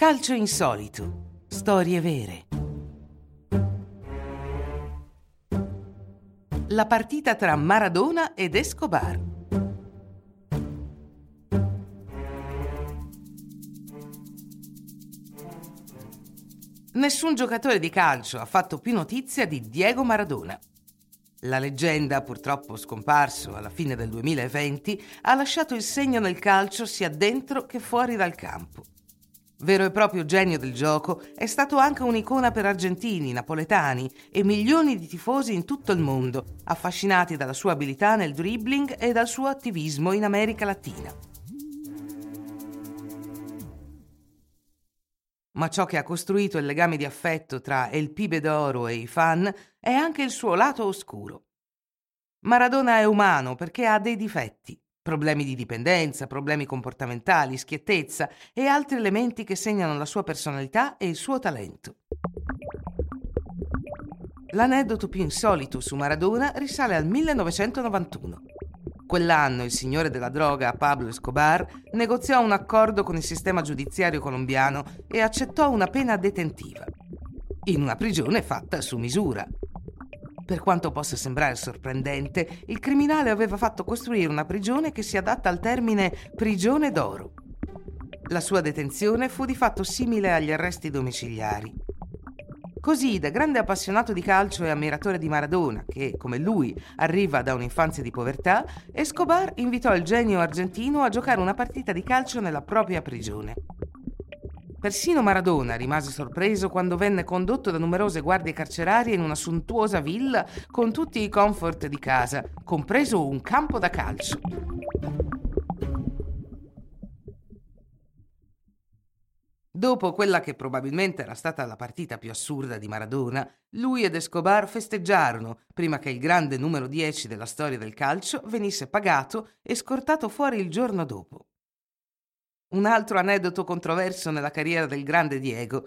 Calcio insolito. Storie vere. La partita tra Maradona ed Escobar. Nessun giocatore di calcio ha fatto più notizia di Diego Maradona. La leggenda, purtroppo scomparso alla fine del 2020, ha lasciato il segno nel calcio sia dentro che fuori dal campo. Vero e proprio genio del gioco, è stato anche un'icona per argentini, napoletani e milioni di tifosi in tutto il mondo, affascinati dalla sua abilità nel dribbling e dal suo attivismo in America Latina. Ma ciò che ha costruito il legame di affetto tra El Pibe d'Oro e i fan è anche il suo lato oscuro. Maradona è umano perché ha dei difetti, problemi di dipendenza, problemi comportamentali, schiettezza e altri elementi che segnano la sua personalità e il suo talento. L'aneddoto più insolito su Maradona risale al 1991. Quell'anno il signore della droga, Pablo Escobar, negoziò un accordo con il sistema giudiziario colombiano e accettò una pena detentiva, in una prigione fatta su misura. Per quanto possa sembrare sorprendente, il criminale aveva fatto costruire una prigione che si adatta al termine prigione d'oro. La sua detenzione fu di fatto simile agli arresti domiciliari. Così, da grande appassionato di calcio e ammiratore di Maradona, che, come lui, arriva da un'infanzia di povertà, Escobar invitò il genio argentino a giocare una partita di calcio nella propria prigione. Persino Maradona rimase sorpreso quando venne condotto da numerose guardie carcerarie in una sontuosa villa con tutti i comfort di casa, compreso un campo da calcio. Dopo quella che probabilmente era stata la partita più assurda di Maradona, lui ed Escobar festeggiarono prima che il grande numero 10 della storia del calcio venisse pagato e scortato fuori il giorno dopo. Un altro aneddoto controverso nella carriera del grande Diego,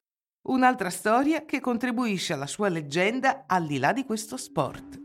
un'altra storia che contribuisce alla sua leggenda al di là di questo sport.